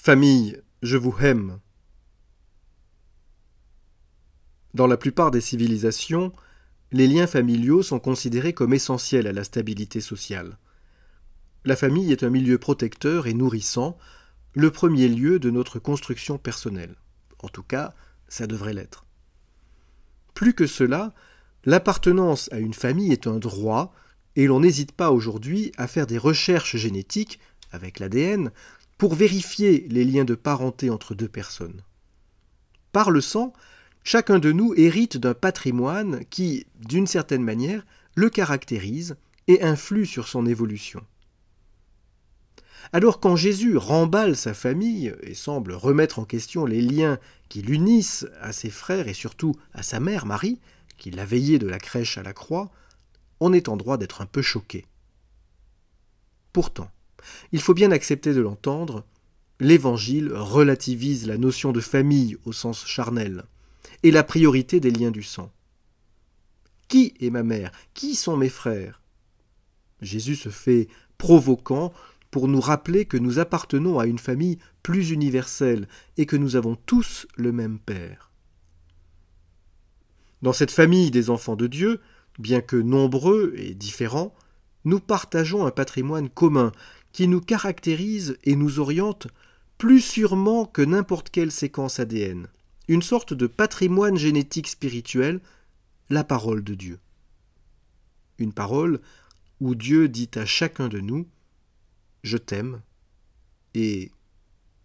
Famille, je vous aime. Dans la plupart des civilisations, les liens familiaux sont considérés comme essentiels à la stabilité sociale. La famille est un milieu protecteur et nourrissant, le premier lieu de notre construction personnelle. En tout cas, ça devrait l'être. Plus que cela, l'appartenance à une famille est un droit, et l'on n'hésite pas aujourd'hui à faire des recherches génétiques, avec l'ADN, pour vérifier les liens de parenté entre deux personnes. Par le sang, chacun de nous hérite d'un patrimoine qui, d'une certaine manière, le caractérise et influe sur son évolution. Alors quand Jésus remballe sa famille et semble remettre en question les liens qui l'unissent à ses frères et surtout à sa mère Marie, qui l'a veillé de la crèche à la croix, on est en droit d'être un peu choqué. Pourtant, il faut bien accepter de l'entendre, l'Évangile relativise la notion de famille au sens charnel et la priorité des liens du sang. Qui est ma mère? Qui sont mes frères? Jésus se fait provoquant pour nous rappeler que nous appartenons à une famille plus universelle et que nous avons tous le même Père. Dans cette famille des enfants de Dieu, bien que nombreux et différents, nous partageons un patrimoine commun qui nous caractérise et nous oriente plus sûrement que n'importe quelle séquence ADN, une sorte de patrimoine génétique spirituel, la parole de Dieu. Une parole où Dieu dit à chacun de nous Je t'aime et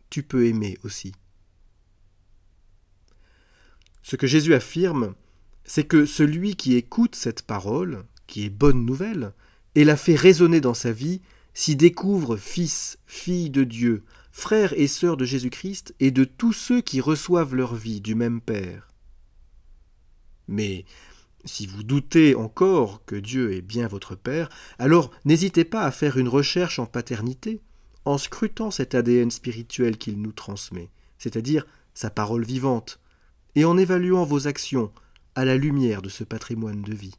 tu peux aimer aussi. Ce que Jésus affirme, c'est que celui qui écoute cette parole, qui est bonne nouvelle, et la fait résonner dans sa vie, s'y découvre fils, fille de Dieu, frères et sœurs de Jésus-Christ et de tous ceux qui reçoivent leur vie du même Père. Mais si vous doutez encore que Dieu est bien votre Père, alors n'hésitez pas à faire une recherche en paternité, en scrutant cet ADN spirituel qu'il nous transmet, c'est-à-dire sa parole vivante, et en évaluant vos actions à la lumière de ce patrimoine de vie.